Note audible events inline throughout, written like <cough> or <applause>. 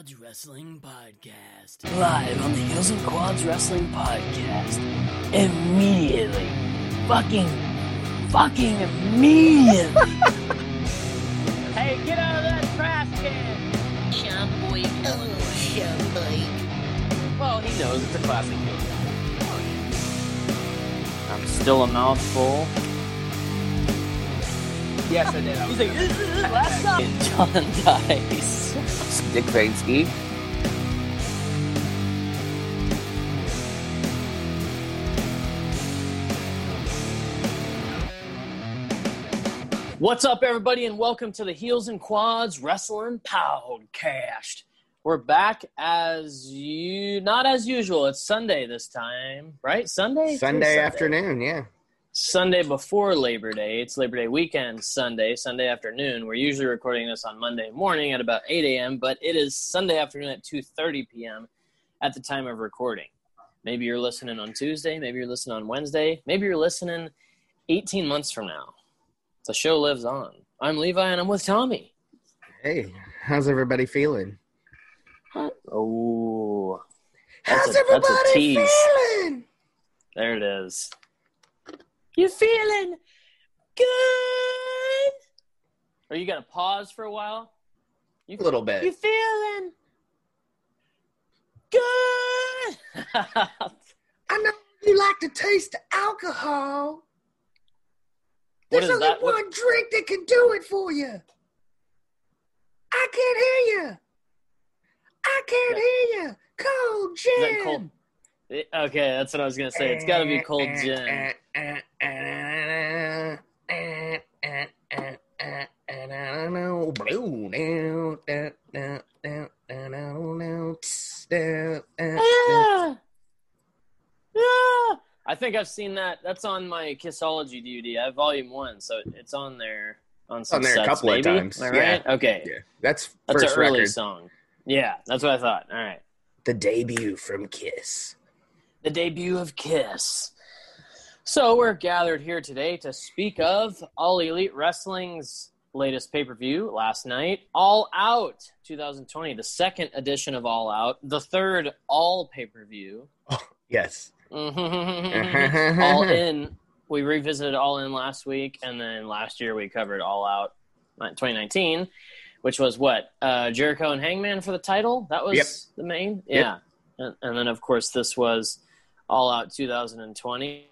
Quads Wrestling Podcast. Live on the Heels and Quads Wrestling Podcast. Immediately. Fucking, fucking immediately. <laughs> Hey, get out of that trash can! Shamboy, oh, Shamboy. Well, he knows it's a classic game. I'm still a mouthful. Yes, I did. He's like, this is last time. <laughs> John Dice. Dick Vansky. What's up, everybody, and welcome to the Heels and Quads Wrestling Podcast. We're back as you, not as usual. It's Sunday this time, right? Sunday. Sunday Today's afternoon, yeah. Sunday before Labor Day. It's Labor Day weekend, Sunday, Sunday afternoon. We're usually recording this on Monday morning at about 8 a.m., but it is Sunday afternoon at 2.30 p.m. at the time of recording. Maybe you're listening on Tuesday. Maybe you're listening on Wednesday. Maybe you're listening 18 months from now. The show lives on. I'm Levi, and I'm with Tommy. Hey, how's everybody feeling? Oh, How's a- everybody feeling? there it is. You feeling good? Are you gonna pause for a while? You A little bit. You bit. feeling good? <laughs> I know you like to taste the alcohol. There's only that? What- one drink that can do it for you. I can't hear you. I can't hear you. Cold gin. that cold? Eh, Okay, that's what I was gonna say. It's got to be cold gin. Eh, eh, eh, think I've seen that. That's on my Kissology DVD. I have Volume One, so it's on there on some on there a sets, couple of times, Am I yeah. right? Okay, Yeah, that's that's an early record. song. Yeah, that's what I thought. All right. The debut from Kiss. the debut of Kiss. So we're gathered here today to speak of All Elite Wrestling's latest pay per view last night, All Out 2020, the second edition of All Out, the third All pay per view. <laughs> Yes. All <laughs> In. We revisited All In last week, and then last year we covered All Out uh, 2019, which was what uh, Jericho and Hangman for the title. That was Yep. the main, Yep. yeah. And, and then of course this was All Out 2020,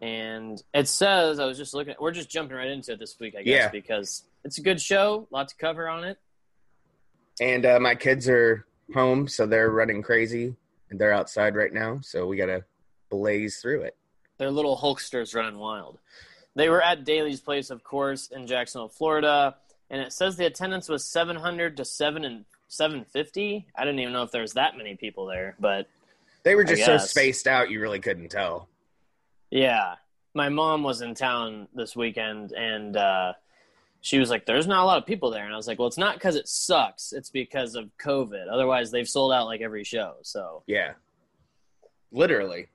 and it says I was just looking. We're just jumping right into it this week, I guess, Yeah. because it's a good show, a lot to cover on it. And uh, my kids are home, so they're running crazy, and they're outside right now. So we gotta blaze through it. They're little Hulksters running wild. They were at Daily's Place, of course, in Jacksonville, Florida, and it says the attendance was 700 to 7 and 750. I didn't even know if there was that many people there, but They were just so spaced out, you really couldn't tell. yeah. My mom was in town this weekend, and uh, she was like, "There's not a lot of people there," and I was like, "Well, it's not because it sucks; it's because of COVID. Otherwise, they've sold out like every show." So Yeah, literally.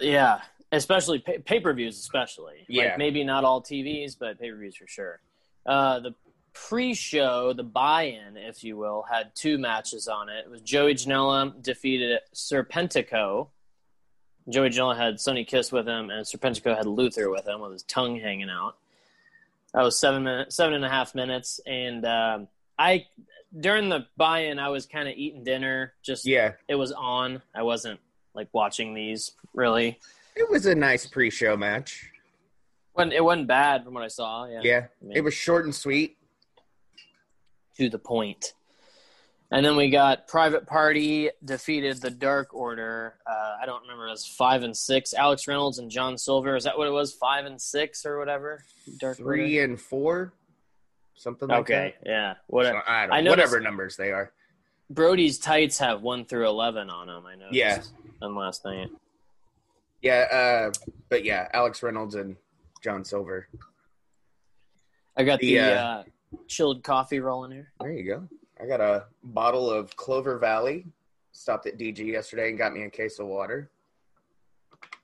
Yeah, especially pay per views, especially. Yeah. Like maybe not all TVs, but pay per views for sure. Uh, the pre show, the buy in, if you will, had two matches on it. It was Joey Janela defeated Serpentico. Joey Janela had Sonny Kiss with him, and Serpentico had Luther with him with his tongue hanging out. That was seven minutes, seven and a half minutes, and um, I during the buy-in, I was kind of eating dinner. Just Yeah, it was on. I wasn't like watching these really. it was a nice pre-show match. When it wasn't bad from what I saw. Yeah, Yeah, I mean, it was short and sweet. to the point. And then we got Private Party defeated the Dark Order. Uh, I don't remember. It was five and six. Alex Reynolds and John Silver. Is that what it was? Five and six or whatever. Dark Three Order. and four, something like Okay, yeah. that. What? So, I don't I know, whatever numbers they are. Brodie's tights have one through eleven on them. I know. Yeah. On last night. Yeah, uh, but yeah, Alex Reynolds and John Silver. I got the, The, uh, uh, chilled coffee rolling here. There you go. I got a bottle of Clover Valley. Stopped at DG yesterday and got me a case of water.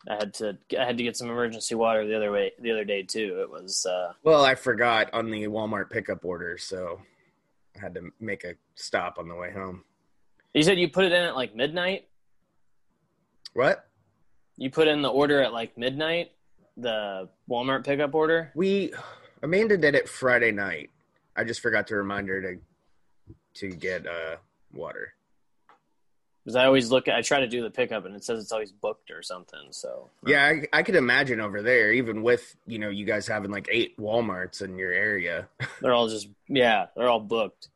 I had to I had to get some emergency water the other way the other day too. It was uh, Well, I forgot on the Walmart pickup order, so I had to make a stop on the way home. you said you put it in at like midnight. What? You put in the order at like midnight. The Walmart pickup order. We Amanda did it Friday night. I just forgot to remind her to to get uh water. Because I always look I try to do the pickup and it says it's always booked or something. So Yeah, I, I could imagine over there, even with you know you guys having like eight WalMarts in your area. <laughs> they're all just, yeah, they're all booked.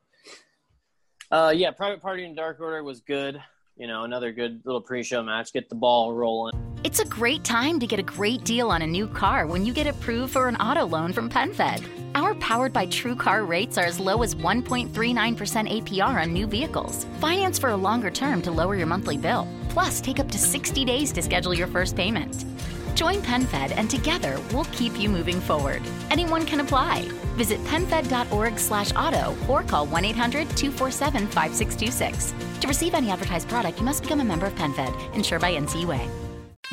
Uh, yeah, Private Party in Dark Order was good. You know, another good little pre show match. Get the ball rolling. It's a great time to get a great deal on a new car when you get approved for an auto loan from PenFed. Our powered by True Car rates are as low as 1.39% APR on new vehicles. Finance for a longer term to lower your monthly bill. Plus, take up to 60 days to schedule your first payment. Join PenFed and together we'll keep you moving forward. Anyone can apply. Visit penfed.org slash auto or call 1-800-247-5626. To receive any advertised product, you must become a member of PenFed, insured by NCUA.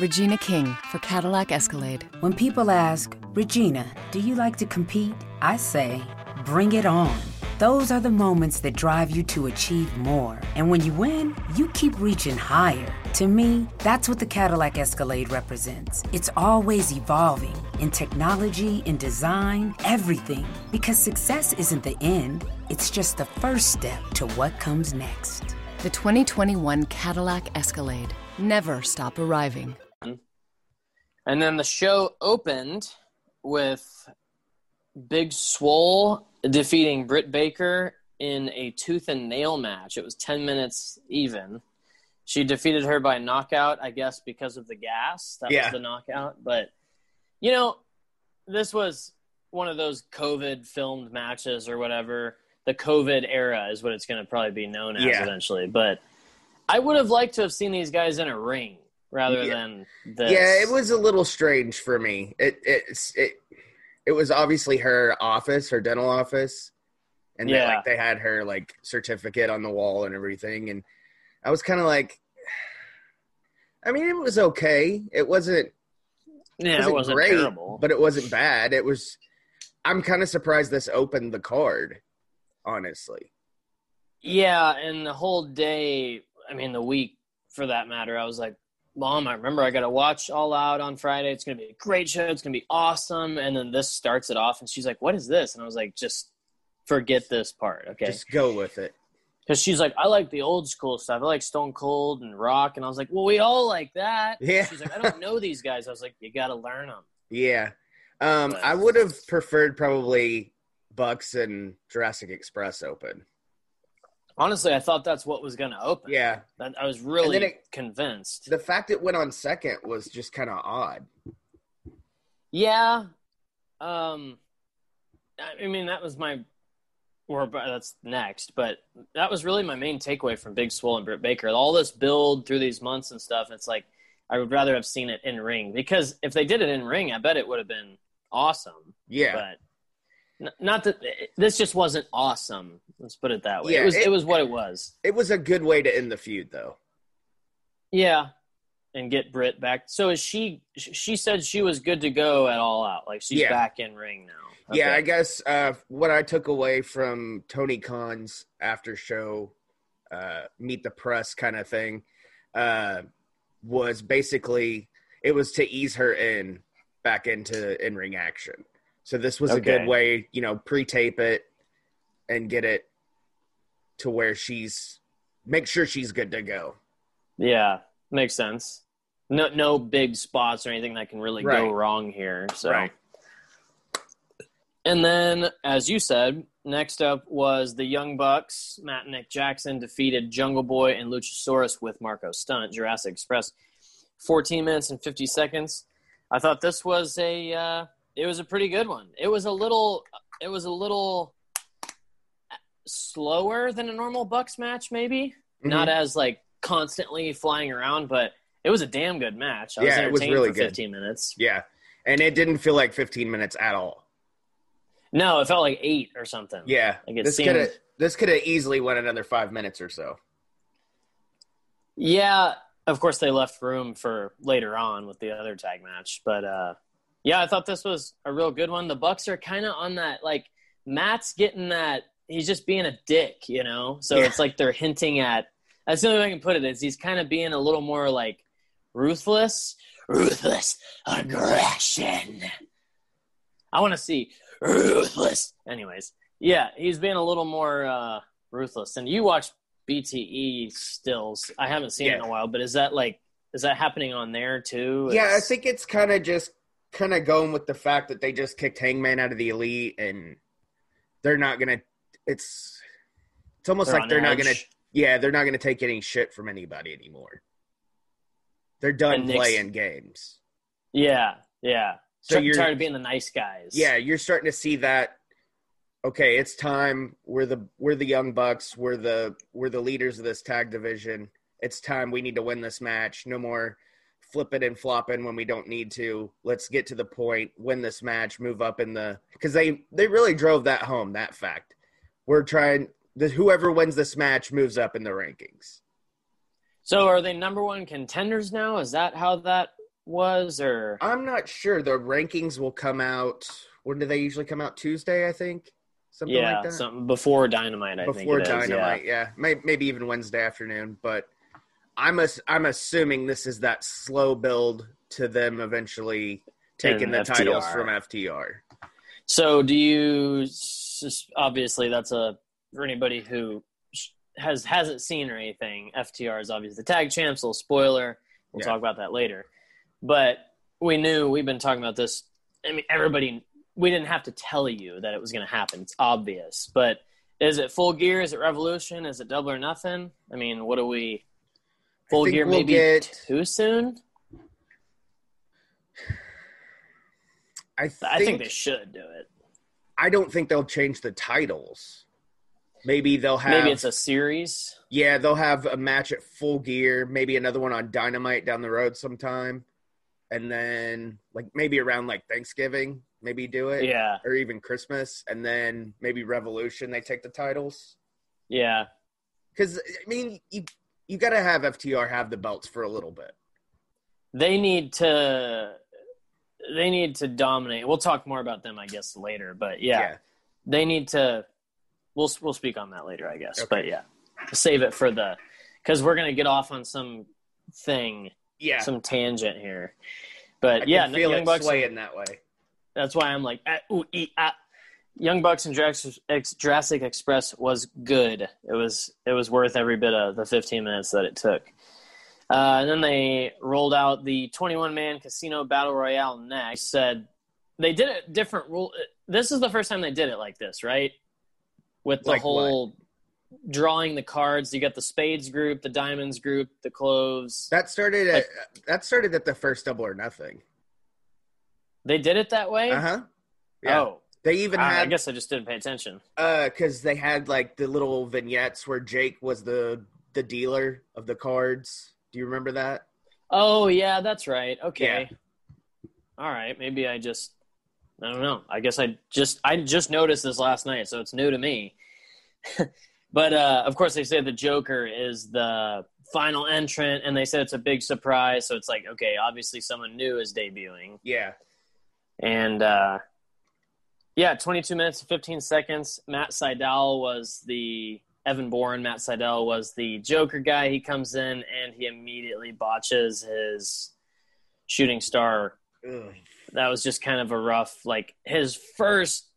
Regina King for Cadillac Escalade. When people ask, Regina, do you like to compete? I say, bring it on. Those are the moments that drive you to achieve more. And when you win, you keep reaching higher. To me, that's what the Cadillac Escalade represents. It's always evolving in technology, in design, everything. Because success isn't the end, it's just the first step to what comes next. The 2021 Cadillac Escalade. Never stop arriving. And then the show opened with Big Swole defeating Britt Baker in a tooth and nail match. It was 10 minutes even. She defeated her by knockout, I guess, because of the gas. That Yeah. was the knockout. But, you know, this was one of those COVID filmed matches or whatever. The COVID era is what it's going to probably be known as Yeah. eventually. But I would have liked to have seen these guys in a ring rather Yeah. than this. Yeah, it was a little strange for me. It it's it it was obviously her office, her dental office, and they, Yeah. like they had her like certificate on the wall and everything, and I was kind of like, I mean, it was okay. It wasn't Yeah, it wasn't great, terrible. but it wasn't bad. It was. I'm kind of surprised this opened the card, honestly. yeah, and the whole day, I mean, the week for that matter, I was like, Mom, I remember I got to watch All Out on Friday. It's going to be a great show. It's going to be awesome. And then this starts it off, and she's like, What is this? And I was like, Just forget this part, okay? Just go with it. Because she's like, I like the old school stuff. I like Stone Cold and Rock. And I was like, Well, we all like that. Yeah. She's like, I don't know these guys. I was like, You got to learn them. Yeah. Um, But- I would have preferred probably Bucks and Jurassic Express open. Honestly, I thought that's what was going to open. Yeah. I was really it- convinced. The fact it went on second was just kind of odd. Yeah. Um I mean that was my or but that's next, but that was really my main takeaway from Big Swole and Britt Baker. All this build through these months and stuff, it's like I would rather have seen it in ring because if they did it in ring, I bet it would have been awesome. Yeah. But n- not that eh, eh, this just wasn't awesome. Let's put it that way. Yeah, it was it- it was what it was. It was a good way to end the feud, though. Yeah, and get Britt back. So is she? She said she was good to go at all out. Like she's Yeah. back in ring now. Yeah, I guess uh, what I took away from Tony Khan's after show, uh, meet the press kind of thing, uh, was basically it was to ease her in back into in ring action. So this was a good way, you know, pre-tape it and get it to where she's make sure she's good to go. Yeah, makes sense. No, no big spots or anything that can really go wrong here. So, Right. and then, as you said, next up was the Young Bucks. Matt and Nick Jackson defeated Jungle Boy and Luchasaurus with Marko Stunt, Jurassic Express. 14 minutes and 50 seconds. I thought this was a uh, it was a pretty good one. It was a little it was a little slower than a normal Bucks match, maybe Mhm. not as like constantly flying around, but it was a damn good match. I was Yeah, it was really for good. 15 minutes. Yeah. And it didn't feel like 15 minutes at all. No, it felt like eight or something. Yeah. Like it this seemed- could have this could have easily went another 5 minutes or so. Yeah, of course they left room for later on with the other tag match, but uh yeah, I thought this was a real good one. The Bucks are kind of on that like Matt's getting that he's just being a dick, you know. So Yeah. it's like they're hinting at. That's the only way I can put it is he's kind of being a little more like ruthless, ruthless aggression. I want to see ruthless. Anyways, yeah, he's being a little more uh, ruthless. And you watch BTE stills. I haven't seen it in a while, but is that like is that happening on there too? Yeah, I think it's kind of just kind of going with the fact that they just kicked Hangman out of the elite and they're not going to it's it's almost they're like they're not going to yeah, they're not going to take any shit from anybody anymore. They're done Nick's- playing games. Yeah, yeah. So So you're- tired of being the nice guys. Yeah, you're starting to see that. Okay, it's time. We're the we're the young bucks. We're the we're the leaders of this tag division. It's time. We need to win this match. No more flipping and flopping when we don't need to. Let's get to the point. Win this match. Move up in the because they they really drove that home. That fact. We're trying. The, whoever wins this match moves up in the rankings. So are they number one contenders now? Is that how that was, or I'm not sure. The rankings will come out. When do they usually come out? Tuesday, I think. Something yeah, like that. something before Dynamite? I think before it is, yeah. Dynamite. Yeah, May, maybe even Wednesday afternoon. But I'm ass- I'm assuming this is that slow build to them eventually taking the titles from FTR. So do you? Obviously, that's a for anybody who has hasn't seen or anything. FTR is obviously the tag champs. Little spoiler. We'll Yeah. talk about that later. But we knew we've been talking about this. I mean, everybody. We didn't have to tell you that it was going to happen. It's obvious. But is it full gear? Is it revolution? Is it double or nothing? I mean, what do we? Full gear we'll maybe get- too soon. I think, I think they should do it. I don't think they'll change the titles. Maybe they'll have Maybe it's a series. yeah they'll have a match at Full Gear. Maybe another one on Dynamite down the road sometime, and then like maybe around like Thanksgiving, maybe do it. Yeah, Or even Christmas, and then maybe Revolution. They take the titles. yeah. Because I mean, you you got to have FTR have the belts for a little bit. They need to. They need to dominate. We'll talk more about them, I guess, later. But yeah, they need to. We'll we'll speak on that later, I guess. Okay. But yeah, save it for the because we're gonna get off on some thing, yeah. some tangent here. But can yeah, feel Young it Bucks. swaying that way. That's why I'm like, ah, ooh, ee, ah. Young Bucks and Jurassic, Jurassic Express was good. It was it was worth every bit of the 15 minutes that it took. Uh, and then they rolled out the 21 man casino battle royale next. Said they did it different rule. This is the first time they did it like this, right? With the Like what? whole drawing the cards. You got the spades group, the diamonds group, the cloves. That started at Like- that started at the first Double or Nothing. They did it that way. Uh huh. Yeah. Oh, They even I, I guess I just didn't pay attention. uh because they had like the little vignettes where Jake was the the dealer of the cards. Do you remember that? Oh yeah, that's right. Okay. Yeah. All right. Maybe I just I don't know. I guess I just I just noticed this last night, so it's new to me. <laughs> but uh of course they say the Joker is the final entrant and they said it's a big surprise, so it's like, okay, obviously someone new is debuting. Yeah. And uh yeah, 22 minutes and 15 seconds. Matt Sydal was the Evan Bourne. Matt Sydal was the Joker guy. He comes in and he immediately botches his shooting star Ugh. That was just kind of a rough like his first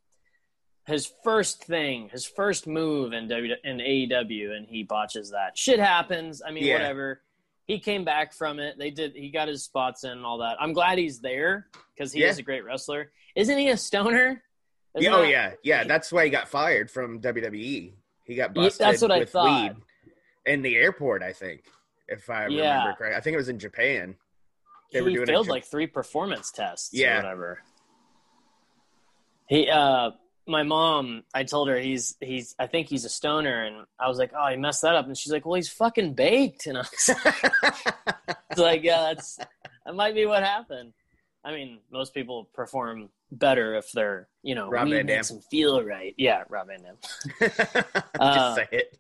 his first thing, his first move in W in AEW, and he botches that. Shit happens. I mean, Yeah. whatever. He came back from it. They did. He got his spots in and all that. I'm glad he's there because he Yeah. is a great wrestler. Isn't he a stoner? Isn't oh that- yeah, yeah. That's why he got fired from WWE. He got Yeah, busted that's what I with thought. weed in the airport. I think, if I Yeah. remember correct. I think it was in Japan. They were he doing failed like three performance tests Yeah. or whatever. He uh my mom, I told her he's he's I think he's a stoner and I was like, Oh, he messed that up and she's like, Well he's fucking baked and I was <laughs> <laughs> like, Yeah, that's that might be what happened. I mean, most people perform better if they're, you know, Rob Van Dam. makes them feel right. Yeah, Rob Van Dam. <laughs> Just Uh, say it.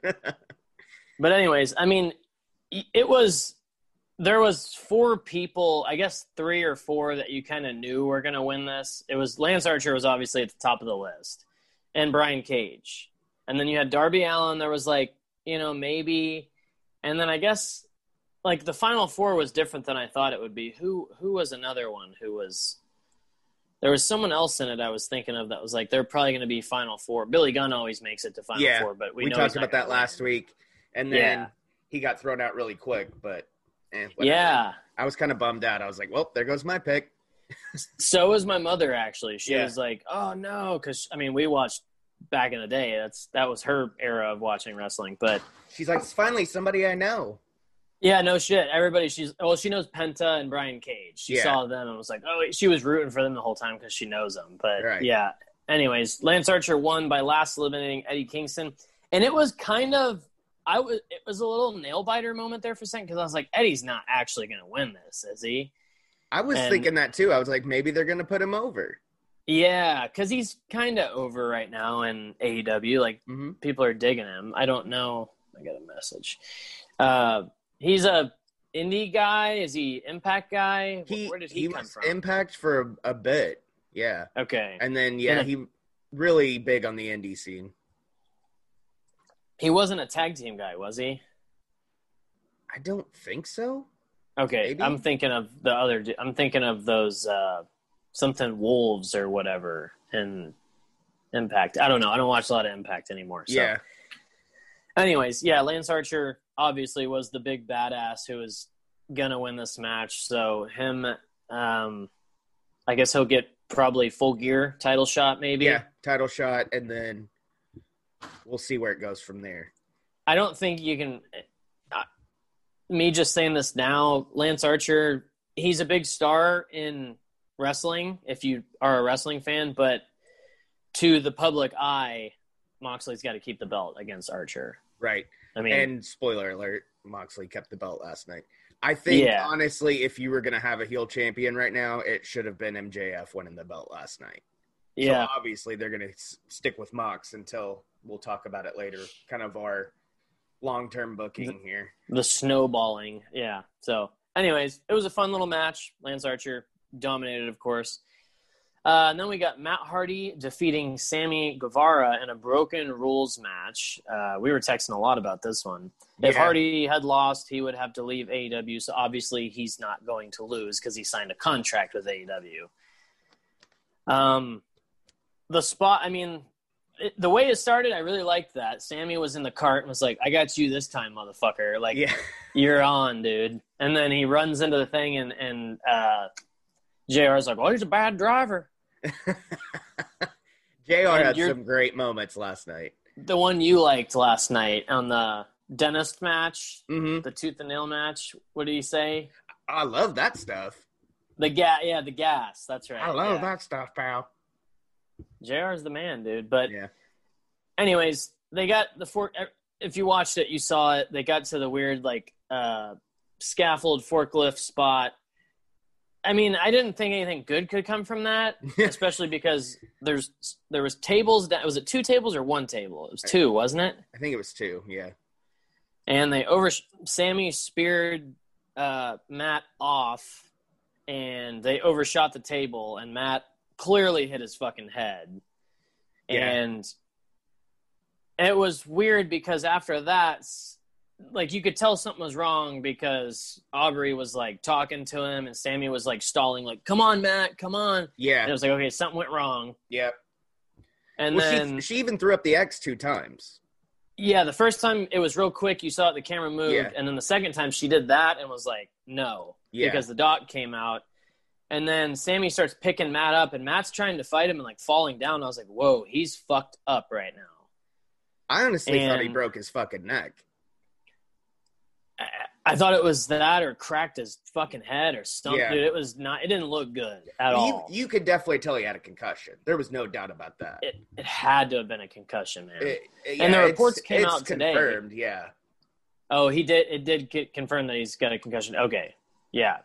But anyways, I mean, it was there was four people, I guess three or four that you kind of knew were going to win this. It was Lance Archer was obviously at the top of the list, and Brian Cage, and then you had Darby Allin. There was like you know maybe, and then I guess like the final four was different than I thought it would be. Who who was another one who was. There was someone else in it I was thinking of that was like they're probably going to be final four. Billy Gunn always makes it to final Yeah, four, but we, we talked about that gonna last win. week, and then Yeah. he got thrown out really quick. But eh. Yeah, I was kind of bummed out. I was like, "Well, there goes my pick." <laughs> So was my mother. Actually, she Yeah. was like, "Oh no," because I mean, we watched back in the day. That's that was her era of watching wrestling. But She's like, "It's finally somebody I know." yeah, no shit. Everybody, she's well, she knows Penta and Brian Cage. She Yeah. saw them and was like, "Oh," she was rooting for them the whole time because she knows them. But Right. yeah. Anyways, Lance Archer won by last eliminating Eddie Kingston, and it was kind of. I was. It was a little nail biter moment there for a second because I was like, Eddie's not actually going to win this, is he? I was And- thinking that too. I was like, maybe they're gonna put him over. Yeah, because he's kind of over right now in AEW. Like hmm people are digging him. I don't know. I got a message. Uh, he's a indie guy. Is he Impact guy? He Where did he, he come was from? Impact for a, a bit, yeah, okay, and then yeah, Yeah. he really big on the indie scene. He wasn't a tag team guy, was he? I don't think so. Okay, Maybe. I'm thinking of the other. I'm thinking of those uh, something wolves or whatever in Impact. I don't know. I don't watch a lot of Impact anymore. So. Yeah, Anyways, yeah, Lance Archer obviously was the big badass who was gonna win this match. So him, um, I guess he'll get probably full gear title shot. Maybe. yeah, title shot, and then we'll see where it goes from there. I don't think you can. Uh, me just saying this now, Lance Archer, he's a big star in wrestling. If you are a wrestling fan, but to the public eye, Moxley's got to keep the belt against Archer. Right. I mean, and spoiler alert, Moxley kept the belt last night. I think Yeah. honestly, if you were gonna have a heel champion right now, it should have been MJF winning the belt last night. Yeah. So obviously they're gonna s- stick with Mox until we'll talk about it later. Kind of our long term booking here. the snowballing. Yeah. So, anyways, it was a fun little match. Lance Archer dominated, of course. Uh, and then we got Matt Hardy defeating Sammy Guevara in a broken rules match. Uh, we were texting a lot about this one. If Yeah. Hardy had lost, he would have to leave AEW. So obviously, he's not going to lose because he signed a contract with AEW. Um, the spot. I mean, it, the way it started, I really liked that. Sammy was in the cart and was like, "I got you this time, motherfucker!" Like, Yeah. <laughs> you're on, dude. And then he runs into the thing, and and uh, Jr's like, "Well, he's a bad driver." <laughs> JR And had some great moments last night. The one you liked last night on the dentist match, hmm the tooth and nail match. What did he say? I love that stuff. The gas, yeah, the gas. That's right. I love yeah. that stuff, pal. Jr's the man, dude. But Yeah. anyways, they got the fork. If you watched it, you saw it. They got to the weird like uh, scaffold forklift spot. I mean, I didn't think anything good could come from that, <laughs> especially because there's there was tables. That was it two tables or one table? It was two, wasn't it? I think it was two. Yeah. And they over Sammy speared uh, Matt off, and they overshot the table, and Matt clearly hit his fucking head. Yeah. And it was weird because after that, like you could tell something was wrong because Aubrey was like talking to him and Sammy was like stalling, like, "Come on, Matt, come on." And it was like, okay, something went wrong. yeah. And well, then she she even threw up the X two times. Yeah, the first time it was real quick. You saw it, the camera moved, Yeah. and then the second time she did that and was like, "No," Yeah. because the dot came out, and then Sammy starts picking Matt up, and Matt's trying to fight him and like falling down. I was like, "Whoa, he's fucked up right now." I honestly thought he broke his fucking neck. I, I thought it was that or cracked his fucking head or something. Yeah. Dude, it was not. It didn't look good at You all. you could definitely tell he had a concussion. There was no doubt about that. it, it had to have been a concussion, man. It- And the reports came out today. Confirmed, yeah. oh, he did. It did get confirmed that he's got a concussion. Okay, yeah.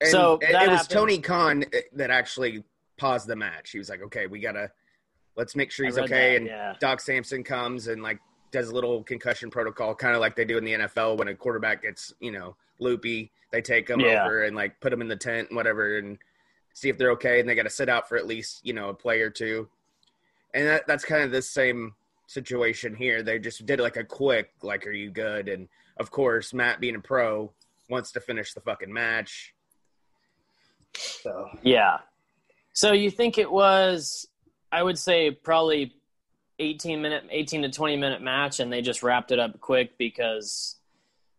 And So it, was. Tony Khan eh, that actually paused the match. He was like, "Okay, we gotta let's make sure he's okay." that, and yeah. Doc Sampson comes and like does a little concussion protocol, kind of like they do in the NFL when a quarterback gets you know loopy. They take him Yeah. over and like put him in the tent and whatever, and see if they're okay. And they got to sit out for at least you know a play or two. And that, that's kind of the same situation here. They just did like a quick, like, "Are you good?" And of course, Matt being a pro wants to finish the fucking match. So Yeah. So you think it was, I would say, probably 18 minute, 18 to 20 minute match, and they just wrapped it up quick because,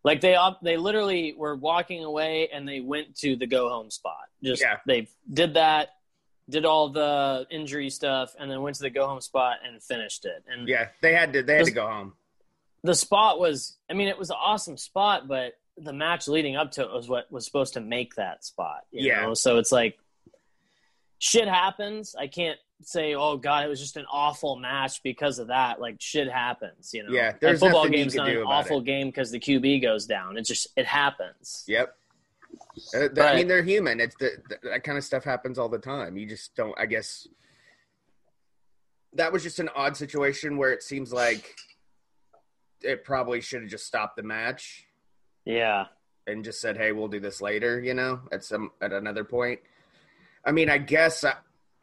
like, they op- they literally were walking away and they went to the go home spot. Just Yeah. they did that, did all the injury stuff, and then went to the go home spot and finished it. And Yeah, they had to they had to go home. the spot was, I mean, it was an awesome spot, but the match leading up to it was what was supposed to make that spot. You Yeah. Know? So it's like shit happens. I can't say, oh god, it was just an awful match because of that. Like shit happens. You know. Yeah, a there's football nothing you game's not an awful it. game because the QB goes down. It just it happens. Yep. Uh, th- I mean, they're human. It's the, th- that kind of stuff happens all the time. You just don't. I guess that was just an odd situation where it seems like it probably should have just stopped the match Yeah. and just said, "Hey, we'll do this later." You know, at some at another point. I mean, I guess I,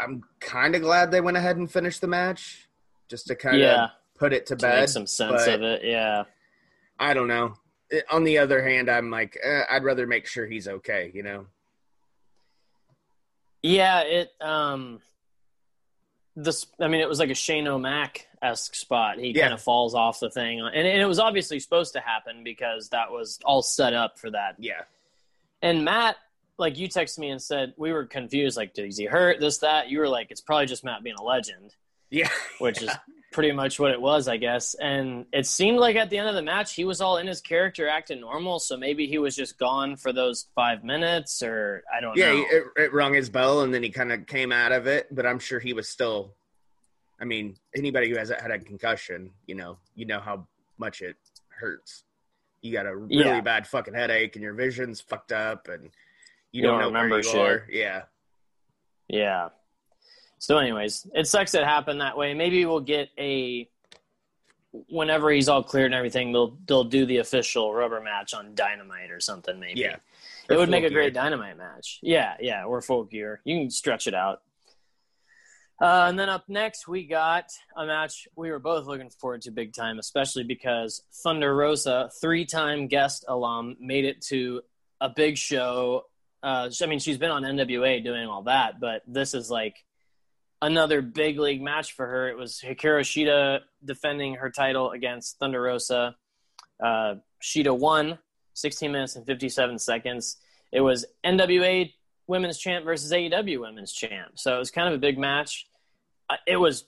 I'm kind of glad they went ahead and finished the match just to kind of Yeah. put it to, To bed. make some sense of it. Yeah. I don't know. On the other hand, I'm like, eh, I'd rather make sure he's okay. You know? Yeah, it um this I mean it was like a Shane O'Mac esque spot. He Yeah. kind of falls off the thing and, and it was obviously supposed to happen because that was all set up for that. Yeah. And Matt, like you texted me and said we were confused, like, is he hurt? This, that. You were like, it's probably just Matt being a legend, Yeah. which is <laughs> pretty much what it was, I guess. And it seemed like at the end of the match he was all in his character acting normal, so maybe he was just gone for those five minutes or I don't Yeah, know. he, it, it rung his bell, and then he kind of came out of it. But I'm sure he was still. I mean, anybody who has had a concussion, you know, you know how much it hurts. You got a really Yeah. bad fucking headache, and your vision's fucked up, and you, You don't, don't know remember where you shit. are. Yeah, Yeah. So, anyways, it sucks it happened that way. Maybe we'll get a whenever he's all cleared and everything. They'll they'll do the official rubber match on Dynamite or something. Maybe. yeah. it would make a great. Dynamite match. Yeah, yeah, or full gear. You can stretch it out. Uh, and then up next, we got a match we were both looking forward to big time, especially because Thunder Rosa, three time guest alum, made it to a big show. Uh, I mean, she's been on NWA doing all that, but this is like another big league match for her. It was Hikaru Shida defending her title against Thunder Rosa. Uh, Shida won 16 minutes and 57 seconds. It was NWA Women's Champ versus AEW Women's Champ. So it was kind of a big match. Uh, It was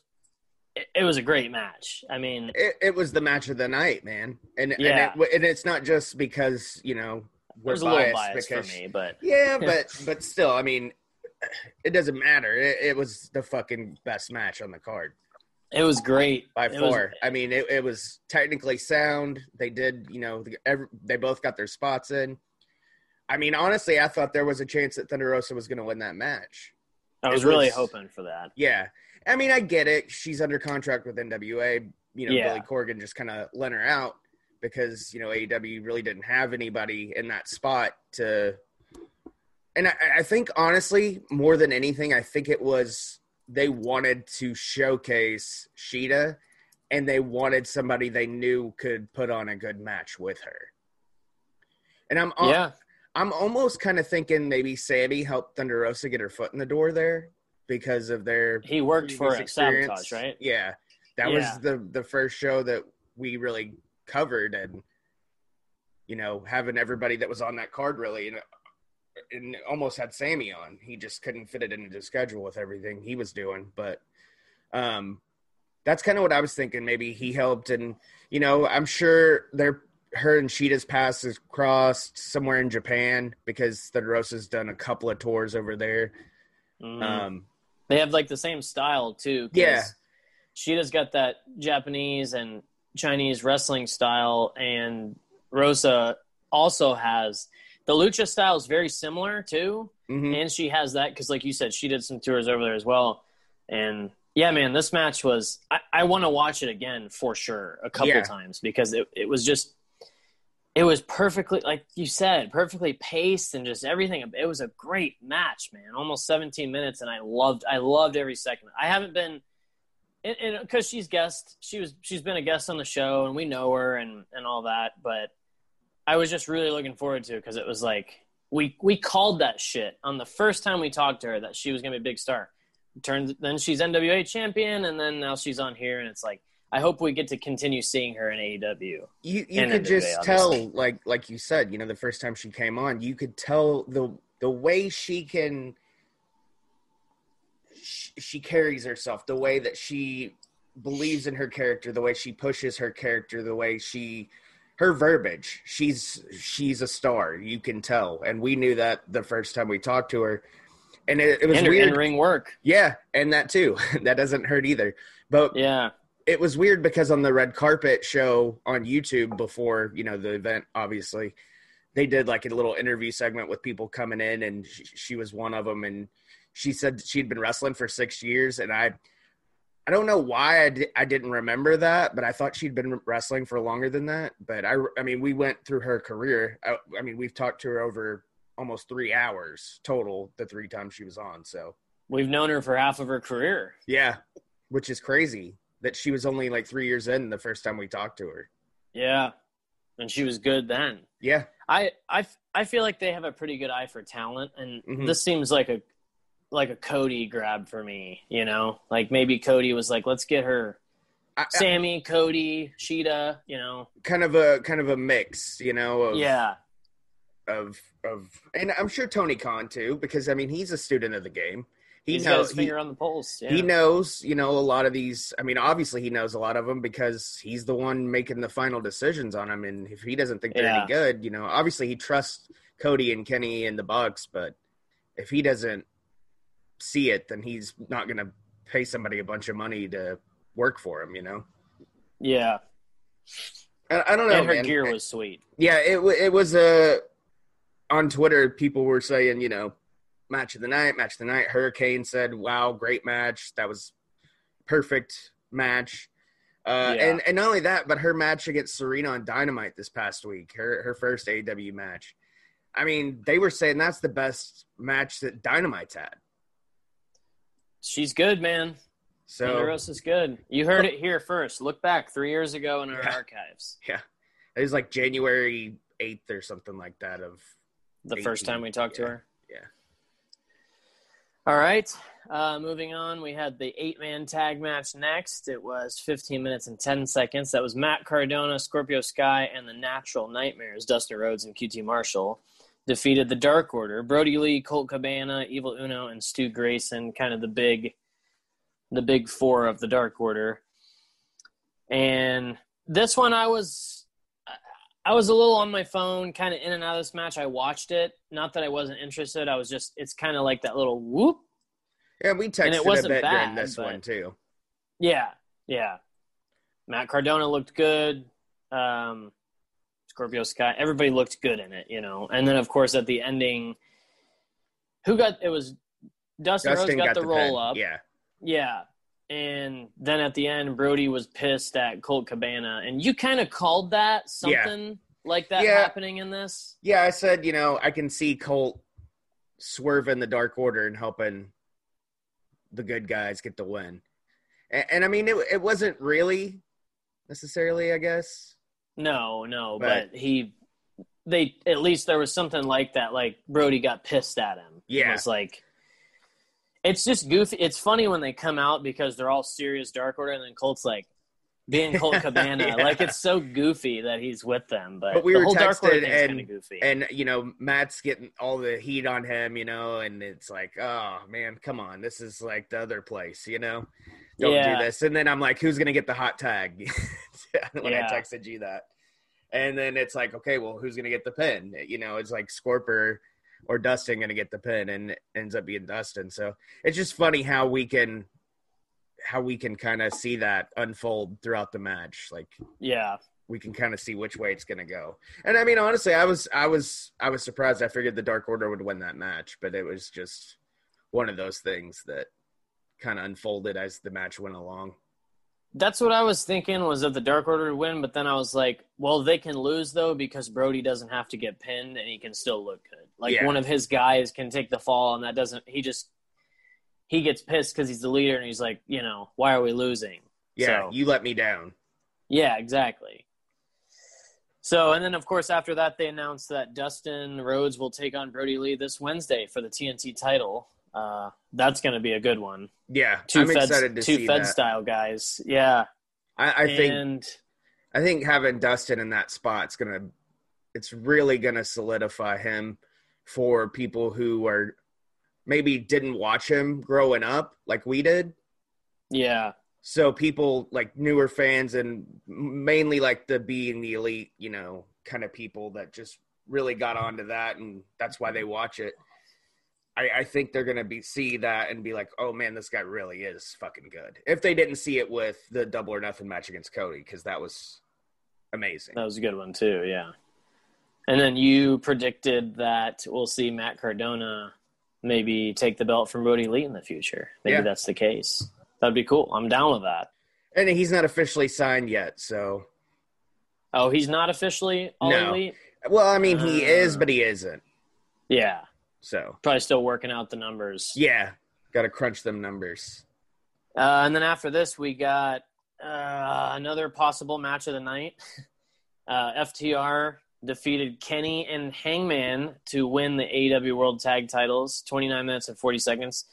it, was a great match. I mean, It, it was the match of the night, man, and Yeah. and, it, and it's not just because you know we're was a little biased biased because for me, but Yeah, <laughs> but but still, I mean, it doesn't matter. It, it was the fucking best match on the card it was great by It was- I mean, it, it was technically sound. They did, you know, the, every, they both got their spots in. I mean, honestly, I thought there was a chance that Thunder Rosa was going to win that match. I was really hoping for that. Yeah, I mean, I get it. She's under contract with NWA. You know, Yeah. Billy Corgan just kind of lent her out because you know AEW really didn't have anybody in that spot to. And I, I think honestly, more than anything, I think it was they wanted to showcase Shida and they wanted somebody they knew could put on a good match with her. And I'm Yeah. I'm almost kind of thinking maybe Sammy helped Thunder Rosa get her foot in the door there because of their He worked for it, Sabotage, right? Yeah, that Yeah. was the the first show that we really covered, and you know, having everybody that was on that card really, and, and almost had Sammy on. He just couldn't fit it into the schedule with everything he was doing, but um, that's kind of what I was thinking. Maybe he helped, and you know, I'm sure they're her and Shida's paths has crossed somewhere in Japan because the Rosa's done a couple of tours over there. Mhm. Um, They have like the same style too. Yeah. Shida's got that Japanese and Chinese wrestling style, and Rosa also has the lucha style is very similar too, mhm. and she has that because, like you said, she did some tours over there as well. And yeah, man, this match was I, I want to watch it again for sure a couple Yeah. times because it it was just it was perfectly like you said perfectly paced and just everything it was a great match man almost 17 minutes and i loved i loved every second i haven't been because she's guest she was she's been a guest on the show and we know her and and all that but i was just really looking forward to it because it was like we we called that shit on the first time we talked to her that she was gonna be a big star turns then she's nwa champion and then now she's on here and it's like i hope we get to continue seeing her in aew you you could NWA, just obviously. tell like like you said you know the first time she came on you could tell the the way she can she, she carries herself the way that she believes in her character the way she pushes her character the way she her verbiage she's she's a star you can tell and we knew that the first time we talked to her. And it, it was and her weird. in-ring work. Yeah and that too <laughs> that doesn't hurt either. But yeah. it was weird because on the red carpet show on YouTube before you know the event, obviously they did like a little interview segment with people coming in, and she, she was one of them. And she said she'd been wrestling for six years, and I, I don't know why I, di- I didn't remember that, but I thought she'd been wrestling for longer than that. But I, I mean, we went through her career. I, I mean, we've talked to her over almost three hours total the three times she was on. So we've known her for half of her career yeah, which is crazy that she was only like three years in the first time we talked to her. yeah and she was good then Yeah, I, I, I feel like they have a pretty good eye for talent, and Mhm. this seems like a like a Cody grab for me. You know, like maybe Cody was like, let's get her I, I- Sammy, Cody, Shida. You know, kind of a kind of a mix, you know. Of, yeah, Of of, and I'm sure Tony Khan too, because I mean he's a student of the game. He he's knows his he, on the pulse. Yeah. he knows, you know, a lot of these. I mean, obviously he knows a lot of them because he's the one making the final decisions on them. And if he doesn't think they're Yeah. any good, you know, obviously he trusts Cody and Kenny and the Bucks, but if he doesn't see it, then he's not going to pay somebody a bunch of money to work for him. You know, yeah, I, I don't know. and her man. gear was sweet. Yeah, it it was uh, on Twitter. People were saying, you know, match of the night, match of the night. Hurricane said, "Wow, great match. That was perfect match." Uh, Yeah. And and not only that, but her match against Serena on Dynamite this past week, her her first AW match. I mean, they were saying that's the best match that Dynamite's had. She's good, man. So Thunder Rosa's good. You heard it here first. Look back three years ago in our Yeah. archives. <laughs> yeah, it was like January eighth or something like that. Of The first time we talked to her. yeah. All right. Uh, moving on, we had the eight man tag match next. It was 15 minutes and 10 seconds. That was Matt Cardona, Scorpio Sky, and the Natural Nightmares, Dustin Rhodes and QT Marshall, defeated the Dark Order. Brodie Lee, Colt Cabana, Evil Uno, and Stu Grayson, kind of the big, the big four of the Dark Order. And this one, I was, I was a little on my phone, kind of in and out of this match. I watched it. Not that I wasn't interested. I was just, it's kind of like that little whoop Yeah, we texted it a wasn't bit during bad, this but- one too. Yeah, yeah. Matt Cardona looked good. Um, Scorpio Sky, everybody looked good in it, you know. And then, of course, at the ending, who got it was Dustin, Rhodes got, the, roll pin. up. Yeah, Yeah. And then at the end, Brodie was pissed at Colt Cabana. And you kind of called that Yeah. something like that Yeah. happening in this. yeah. I said, you know, I can see Colt swerving the Dark Order and helping the good guys get the win. And, and I mean, it, it wasn't really necessarily. I guess. No, no, But- but, he they at least there was something like that. Like Brodie got pissed at him. Yeah. it's like it's just goofy. It's funny when they come out because they're all serious Dark Order, and then Colt's like being Colt <laughs> Cabana. Yeah. Like it's so goofy that he's with them. But, But we the were whole Dark Order texted and- goofy. And you know, Matt's getting all the heat on him, you know, and it's like, oh man, come on, this is like the other place, you know. Don't Yeah. do this. And then I'm like, who's gonna get the hot tag? <laughs> when Yeah. I texted you that. And then it's like, okay, well, who's gonna get the pin? You know, it's like Scorpio or Dustin gonna get the pin, and ends up being Dustin. So it's just funny how we can how we can kind of see that unfold throughout the match. Like yeah, we can kind of see which way it's going to go. And I mean, honestly, I was, I was, I was surprised. I figured the Dark Order would win that match, but it was just one of those things that kind of unfolded as the match went along. That's what I was thinking was that the Dark Order would win, but then I was like, well, they can lose though because Brodie doesn't have to get pinned and he can still look good. Like Yeah. one of his guys can take the fall and that doesn't. He just he gets pissed because he's the leader and he's like, you know, why are we losing? Yeah, So- you let me down. Yeah, exactly. So, and then of course after that they announced that Dustin Rhodes will take on Brodie Lee this Wednesday for the TNT title. Uh, that's going to be a good one. Yeah, Two I'm Fed, excited to two see Fed that. style guys. Yeah, I, I think, and I think having Dustin in that spot's gonna, it's really gonna solidify him for people who are maybe didn't watch him growing up like we did. yeah, so people like newer fans and mainly like the being the elite you know kind of people that just really got onto that and that's why they watch it i, I think they're gonna be see that and be like oh man this guy really is fucking good if they didn't see it with the double or nothing match against cody because that was amazing that was a good one too. Yeah, and then you predicted that we'll see Matt Cardona maybe take the belt from Brodie Lee in the future. Maybe Yeah. that's the case. That'd be cool. I'm down with that. and he's not officially signed yet so Oh, he's not officially all No. elite. well i mean he is Uh. but he isn't Yeah, so probably still working out the numbers. yeah gotta crunch them numbers Uh, and then after this, we got uh, another possible match of the night. <laughs> Uh, FTR defeated Kenny and Hangman to win the AEW World Tag Titles, 29 minutes and 40 seconds.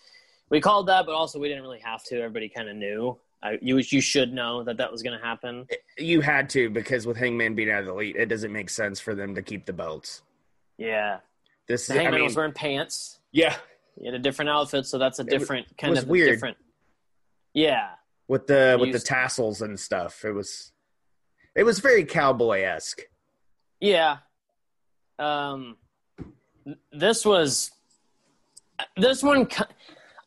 We called that, but also we didn't really have to. Everybody kind of knew. I, you you should know that that was going to happen. you had to because with hangman being out of the elite it doesn't make sense for them to keep the belts Yeah, This the is, I mean, was wearing pants. yeah, He had a different outfit, so that's a different kind it was of weird. different. Yeah, with the with the tassels and stuff. It was, it was very cowboy esque. Yeah. Um, this was this one.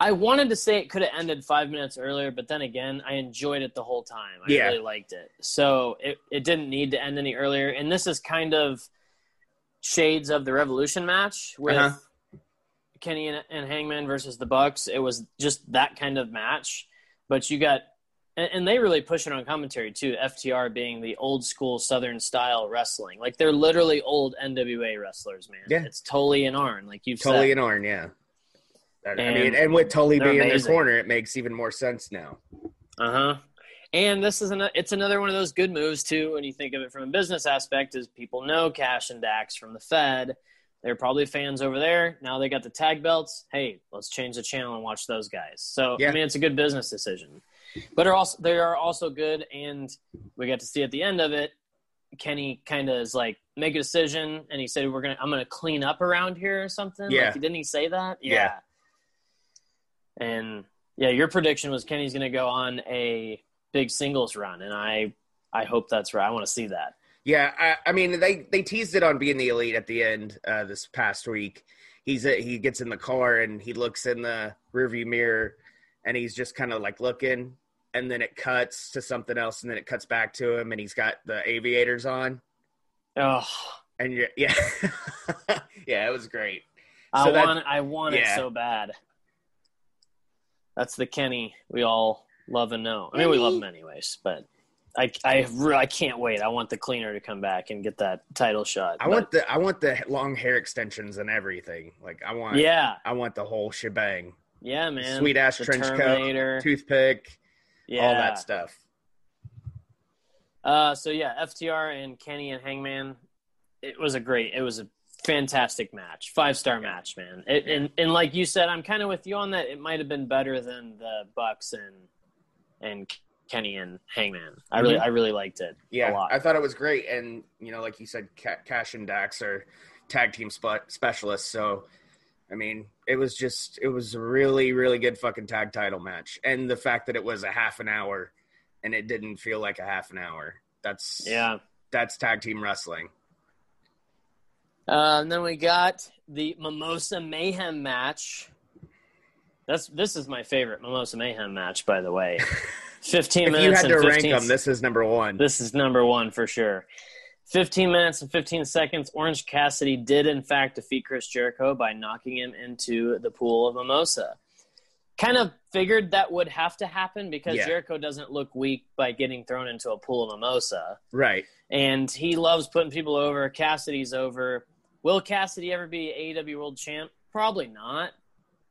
I wanted to say it could have ended five minutes earlier, but then again, I enjoyed it the whole time. I Yeah. really liked it, so it it didn't need to end any earlier. And this is kind of shades of the Revolution match with Uh-huh. Kenny and, and Hangman versus the Bucks. It was just that kind of match, but you got. And and they really push it on commentary too. FTR being the old school Southern style wrestling, like they're literally old NWA wrestlers, man. Yeah. it's Tully and Arn, like you've Tully said. and Arn, yeah. I- I And mean, and with Tully being in the corner, it makes even more sense now. Uh huh. And this is an, it's another one of those good moves too. When you think of it from a business aspect, is people know Cash and Dax from the Fed. They're probably fans over there. Now they got the tag belts. Hey, let's change the channel and watch those guys. So Yeah. I mean, it's a good business decision. But are also they are also good, and we got to see at the end of it. Kenny kind of is like make a decision, and he said, "We're gonna I'm gonna clean up around here or something." Yeah. Like, didn't he say that? Yeah. And yeah, your prediction was Kenny's going to go on a big singles run, and I I hope that's right. I want to see that. Yeah, I, I mean, they they teased it on being the elite at the end uh, this past week. He's a, he gets in the car and he looks in the rearview mirror, and he's just kind of like looking, and then it cuts to something else, and then it cuts back to him, and he's got the aviators on, Oh, and you're, yeah, <laughs> yeah, it was great. I So that- want I want yeah. it so bad. That's the Kenny we all love and know. I mean, we love him anyways, but I I I can't wait. I want the cleaner to come back and get that title shot. I But- want the I want the long hair extensions and everything. Like I want yeah, I want the whole shebang. yeah, man. Sweet ass The trench Terminator. coat, toothpick, yeah. all that stuff. Uh, so yeah, FTR and Kenny and Hangman. It was a great. It was a fantastic match, five star match, man. It, and and like you said, I'm kind of with you on that. It might have been better than the Bucks and and Kenny and Hangman. I really Mhm. I really liked it. Yeah, a lot. I thought it was great, and you know, like you said, Cash and Dax are tag team spe- specialists. So, I mean, it was just it was a really really good fucking tag title match, and the fact that it was a half an hour, and it didn't feel like a half an hour. That's yeah. that's tag team wrestling. Uh, and then we got the Mimosa Mayhem match. That's this is my favorite Mimosa Mayhem match, by the way. <laughs> Fifteen If minutes. you had to and rank them, this is number one. This is number one for sure. 15 minutes and 15 seconds. Orange Cassidy did, in fact, defeat Chris Jericho by knocking him into the pool of mimosa. Kind of figured that would have to happen because Yeah. Jericho doesn't look weak by getting thrown into a pool of mimosa. right. And he loves putting people over. Cassidy's over. Will Cassidy ever be AEW World Champ? Probably not.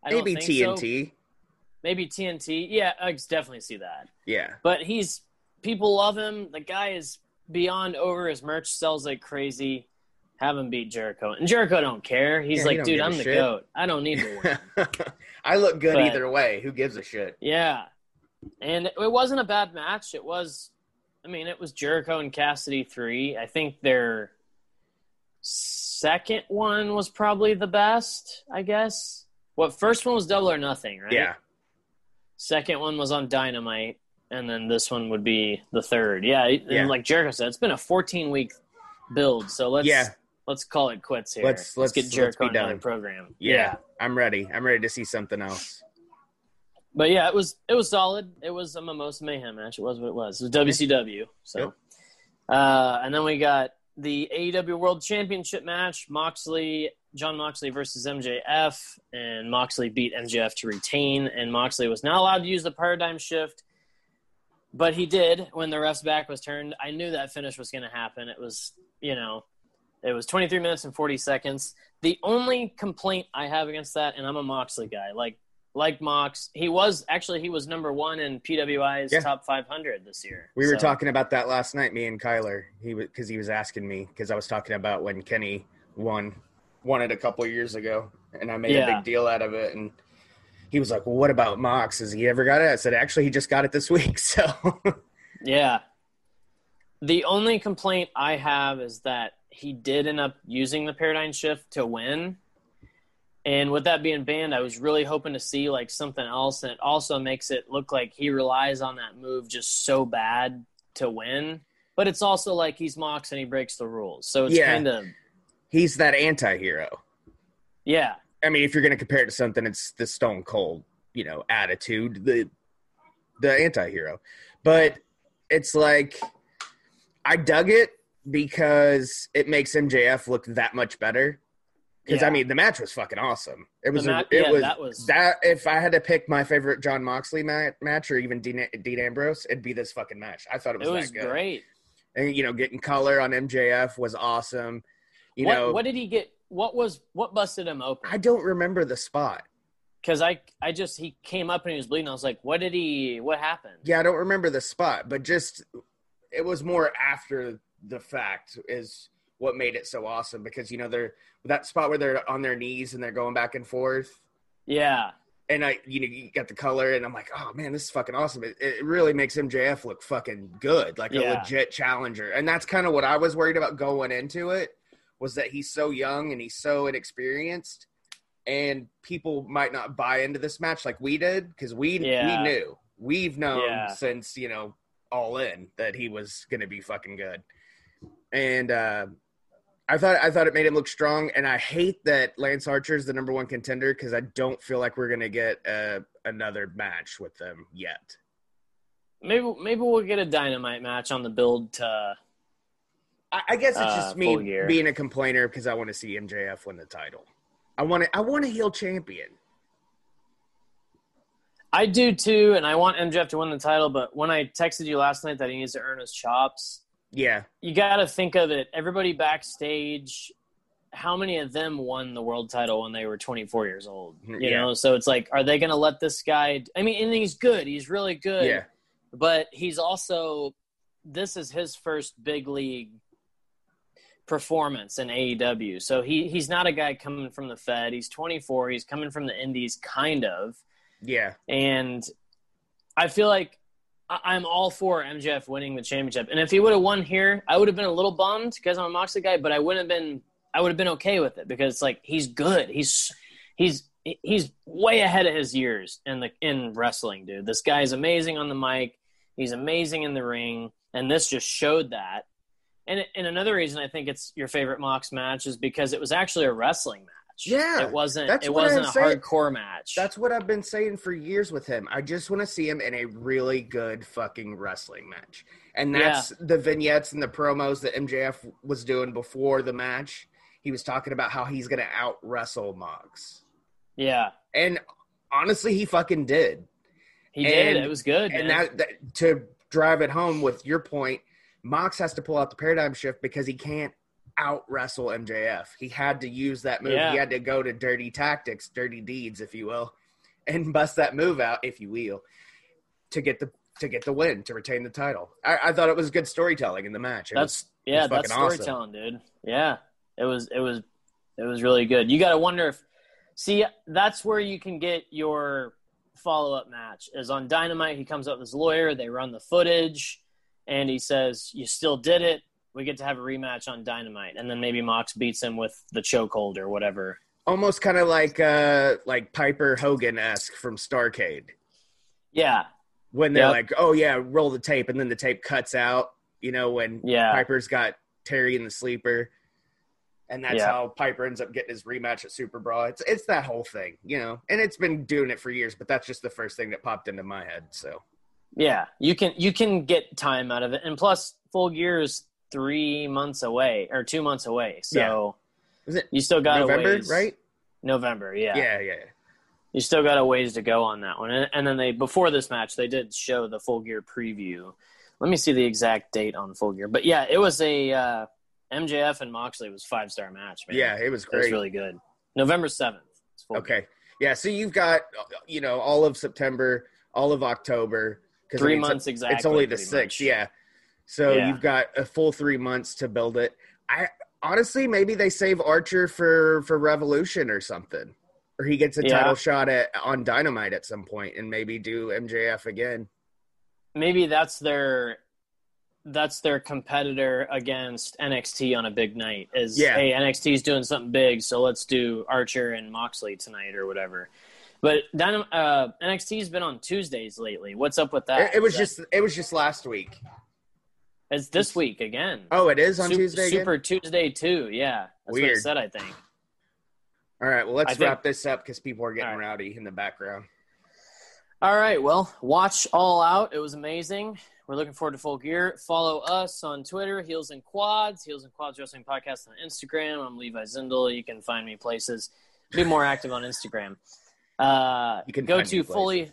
I Maybe think so. TNT. Maybe TNT. Yeah, I definitely see that Yeah. but he's people love him. The guy is beyond over. His merch sells like crazy. Have him beat Jericho, and Jericho don't care. He's Yeah, like, don't dude, I'm the shit." goat. I don't need to win. <laughs> I look good But- either way. Who gives a shit? yeah, and it wasn't a bad match. It was, I mean, it was Jericho and Cassidy three. I think their second one was probably the best. I guess. What first one was Double or Nothing, right? Yeah. Second one was on Dynamite, and then this one would be the third. Yeah, and Yeah. like Jericho said, it's been a 14 week build, so let's Yeah. let's call it quits here. Let's- let's- get let's Jericho be on another done. program. yeah. I'm ready. I'm ready to see something else. but yeah, it was it was solid. It was a Mimosa Mayhem match. It was what it was. It was WCW. So, Yep. uh, and then we got the AEW World Championship match: Moxley, Jon Moxley versus MJF, and Moxley beat MJF to retain. And Moxley was not allowed to use the paradigm shift, but he did when the ref's back was turned. I knew that finish was going to happen. It was, you know, it was 23 minutes and 40 seconds. The only complaint I have against that, and I'm a Moxley guy, like like Mox, he was actually he was number one in PWI's Yeah. top 500 this year. We were talking about that last night, me and Kyler. He was because he was asking me because I was talking about when Kenny won won it a couple of years ago, and I made a big deal out of it. And he was like, "Well, what about Mox? Has he ever got it?" I said, "Actually, he just got it this <laughs> week." So Yeah. The only complaint I have is that he did end up using the paradigm shift to win. And with that being banned, I was really hoping to see like something else. And it also makes it look like he relies on that move just so bad to win. But it's also like he's Mox and he breaks the rules. So it's Yeah. kind of, he's that anti-hero. yeah. I mean, if you're going to compare it to something, it's the Stone Cold, you know, attitude, the the anti-hero. But it's like I dug it because it makes MJF look that much better. Because I mean, the match was fucking awesome. It was. Ma- it yeah, was that was- that. If I had to pick my favorite Jon Moxley ma- match, or even Dean, Dean Ambrose, it'd be this fucking match. I thought it was, It was that good. great. And you know, getting color on MJF was awesome. You what, know, what did he get? What was, what busted him open? I don't remember the spot. because I I just he came up and he was bleeding. I was like, what did he? What happened? Yeah, I don't remember the spot, but just it was more after the fact is what made it so awesome because you know they're that spot where they're on their knees and they're going back and forth Yeah, and I you know you got the color and I'm like oh man this is fucking awesome it, it really makes MJF look fucking good like a legit challenger and that's kind of what I was worried about going into it was that he's so young and he's so inexperienced and people might not buy into this match like we did because we Yeah. we knew we've known Yeah. since you know all in that he was going to be fucking good and uh I thought I thought it made him look strong, and I hate that Lance Archer is the number one contender because I don't feel like we're gonna get uh, another match with them yet. maybe maybe we'll get a dynamite match on the build to. I, I guess it's Uh, just full me being a complainer because I want to see MJF win the title. I want to I want a heel champion. I do too, and I want MJF to win the title. But when I texted you last night that he needs to earn his chops, Yeah, you got to think of it. Everybody backstage, how many of them won the world title when they were 24 years old? You Yeah. know, so it's like, are they going to let this guy? I mean, and he's good. He's really good. yeah, but he's also this is his first big league performance in AEW. So he he's not a guy coming from the Fed. He's 24. He's coming from the Indies, kind of. Yeah. And I feel like I'm all for MJF winning the championship. And if he would have won here, I would have been a little bummed because I'm a Moxley guy, but I wouldn't have been. I would have been okay with it because like he's good. He's he's he's way ahead of his years in the in wrestling, dude. This guy is amazing on the mic. He's amazing in the ring, and this just showed that. And and another reason I think it's your favorite Mox match is because it was actually a wrestling match. Yeah, it wasn't. that's it wasn't a saying. hardcore match. That's what I've been saying for years with him. I just want to see him in a really good fucking wrestling match. And that's the vignettes and the promos that MJF was doing before the match. He was talking about how he's going to out wrestle Mox. yeah, And honestly, he fucking did. he did. It was good. And that, that to drive it home with your point, Mox has to pull out the paradigm shift because he can't out wrestle MJF. He had to use that move. Yeah. He had to go to dirty tactics, dirty deeds, if you will, and bust that move out, if you will, to get the to get the win to retain the title. I, I thought it was good storytelling in the match. It That's was, yeah, that's fucking awesome. storytelling, dude. Yeah, it was it was it was really good. You got to wonder if see that's where you can get your follow up match is on Dynamite. He comes up with his lawyer. They run the footage, and he says, "You still did it." We get to have a rematch on Dynamite, and then maybe Mox beats him with the chokehold or whatever. almost kind of like uh like Piper Hogan esque from Starcade. Yeah, when they're Yep. like, "Oh yeah, roll the tape," and then the tape cuts out. You know, when Yeah. Piper's got Terry in the sleeper, and that's Yeah. how Piper ends up getting his rematch at Super Brawl. It's it's that whole thing, you know, and it's been doing it for years. But that's just the first thing that popped into my head. So yeah. You can you can get time out of it, and plus, Full Gear is three months away or two months away, so is it you still got November, a ways. right? November, yeah. Yeah, yeah. You still got a ways to go on that one. And, and then they before this match, they did show the Full Gear preview. Let me see the exact date on Full Gear. But yeah, it was a uh, MJF and Moxley was five star match. Man. Yeah, it was it was really good. November seventh. okay, yeah. So you've got you know all of September, all of October. 'Cause, I Three mean, it's- months exactly. It's only the sixth, yeah. So Yeah. you've got a full three months to build it. I honestly maybe they save Archer for for Revolution or something, or he gets a Yeah. title shot at on Dynamite at some point, and maybe do MJF again. Maybe that's their that's their competitor against NXT on a big night. Is Yeah. hey NXT's doing something big, so let's do Archer and Moxley tonight or whatever. But Dynam- uh, NXT's been on Tuesdays lately. What's up with that? It, it was that- just it was just last week. It's this week again. Oh, it is on Sup- Tuesday. again? Super Tuesday too. Yeah, that's what Weird. it said. I think. All right, well let's think- wrap this up because people are getting right. rowdy in the background. All right. Well, watch All Out. It was amazing. We're looking forward to full gear. Follow us on Twitter, Heels and Quads, Heels and Quads Wrestling Podcast on Instagram. I'm Levi Zindel. You can find me places. Be more active on Instagram. Uh, You can go to fully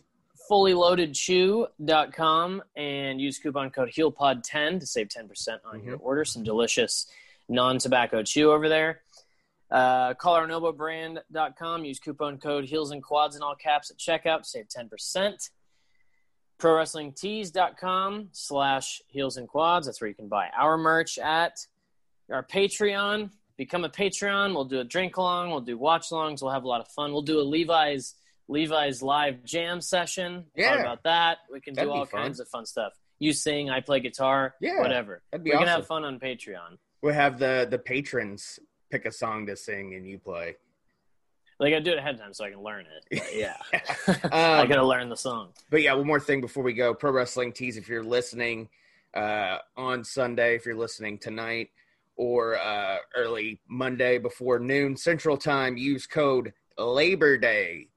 fullyloadedchew.com and use coupon code HeelPod10 to save 10% on your order. Some delicious non-tobacco chew over there. Uh, ColoraNovaBrand.com. Use coupon code Heels and Quads in all caps at checkout save 10%. ProWrestlingTees.com slash Heels and Quads. That's where you can buy our merch at. Our Patreon. Become a Patreon. We'll do a drink along. We'll do watch alongs. We'll have a lot of fun. We'll do a Levi's Levi's live jam session. Yeah. Talk about that. We can That'd do all kinds of fun stuff. You sing, I play guitar, Yeah, whatever. that'd be we can have fun on Patreon. We'll have the the patrons pick a song to sing and you play. Like I do it ahead of time so I can learn it. But <laughs> yeah, <laughs> I Um, gotta learn the song. But yeah, one more thing before we go. Pro Wrestling Tees. if you're listening uh, on Sunday, if you're listening tonight, or uh, early Monday before noon Central Time, use code Labor Day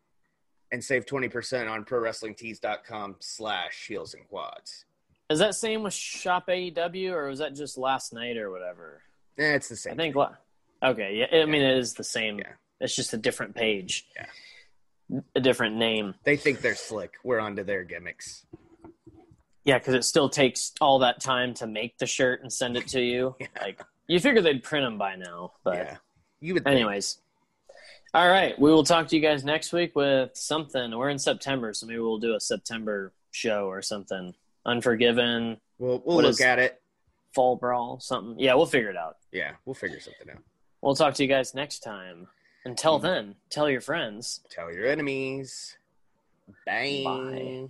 and save 20% on ProWrestlingTees.com slash Heels and Quads. Is that same with Shop AEW or was that just last night or whatever? Eh, it's the same. I think what? Okay, yeah. I mean, it is the same. Yeah. It's just a different page. Yeah. A different name. They think they're slick. We're onto their gimmicks. Yeah, because it still takes all that time to make the shirt and send it to you. <laughs> Like you figure they'd print them by now, but yeah. You would think. anyways. All right, we will talk to you guys next week with something. We're in September, so maybe we'll do a September show or something. Unforgiven, We'll we'll What look at it. Fall Brawl, something. Yeah, we'll figure it out. Yeah, we'll figure something out. We'll talk to you guys next time. Until mm. then, tell your friends. Tell your enemies. Bang. Bye.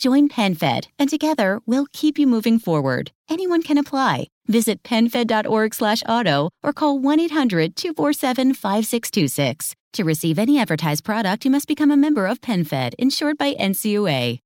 Join PenFed, and together we'll keep you moving forward. Anyone can apply. Visit penfed.org slash auto or call 1-800-247-5626. To receive any advertised product, you must become a member of PenFed, insured by NCUA.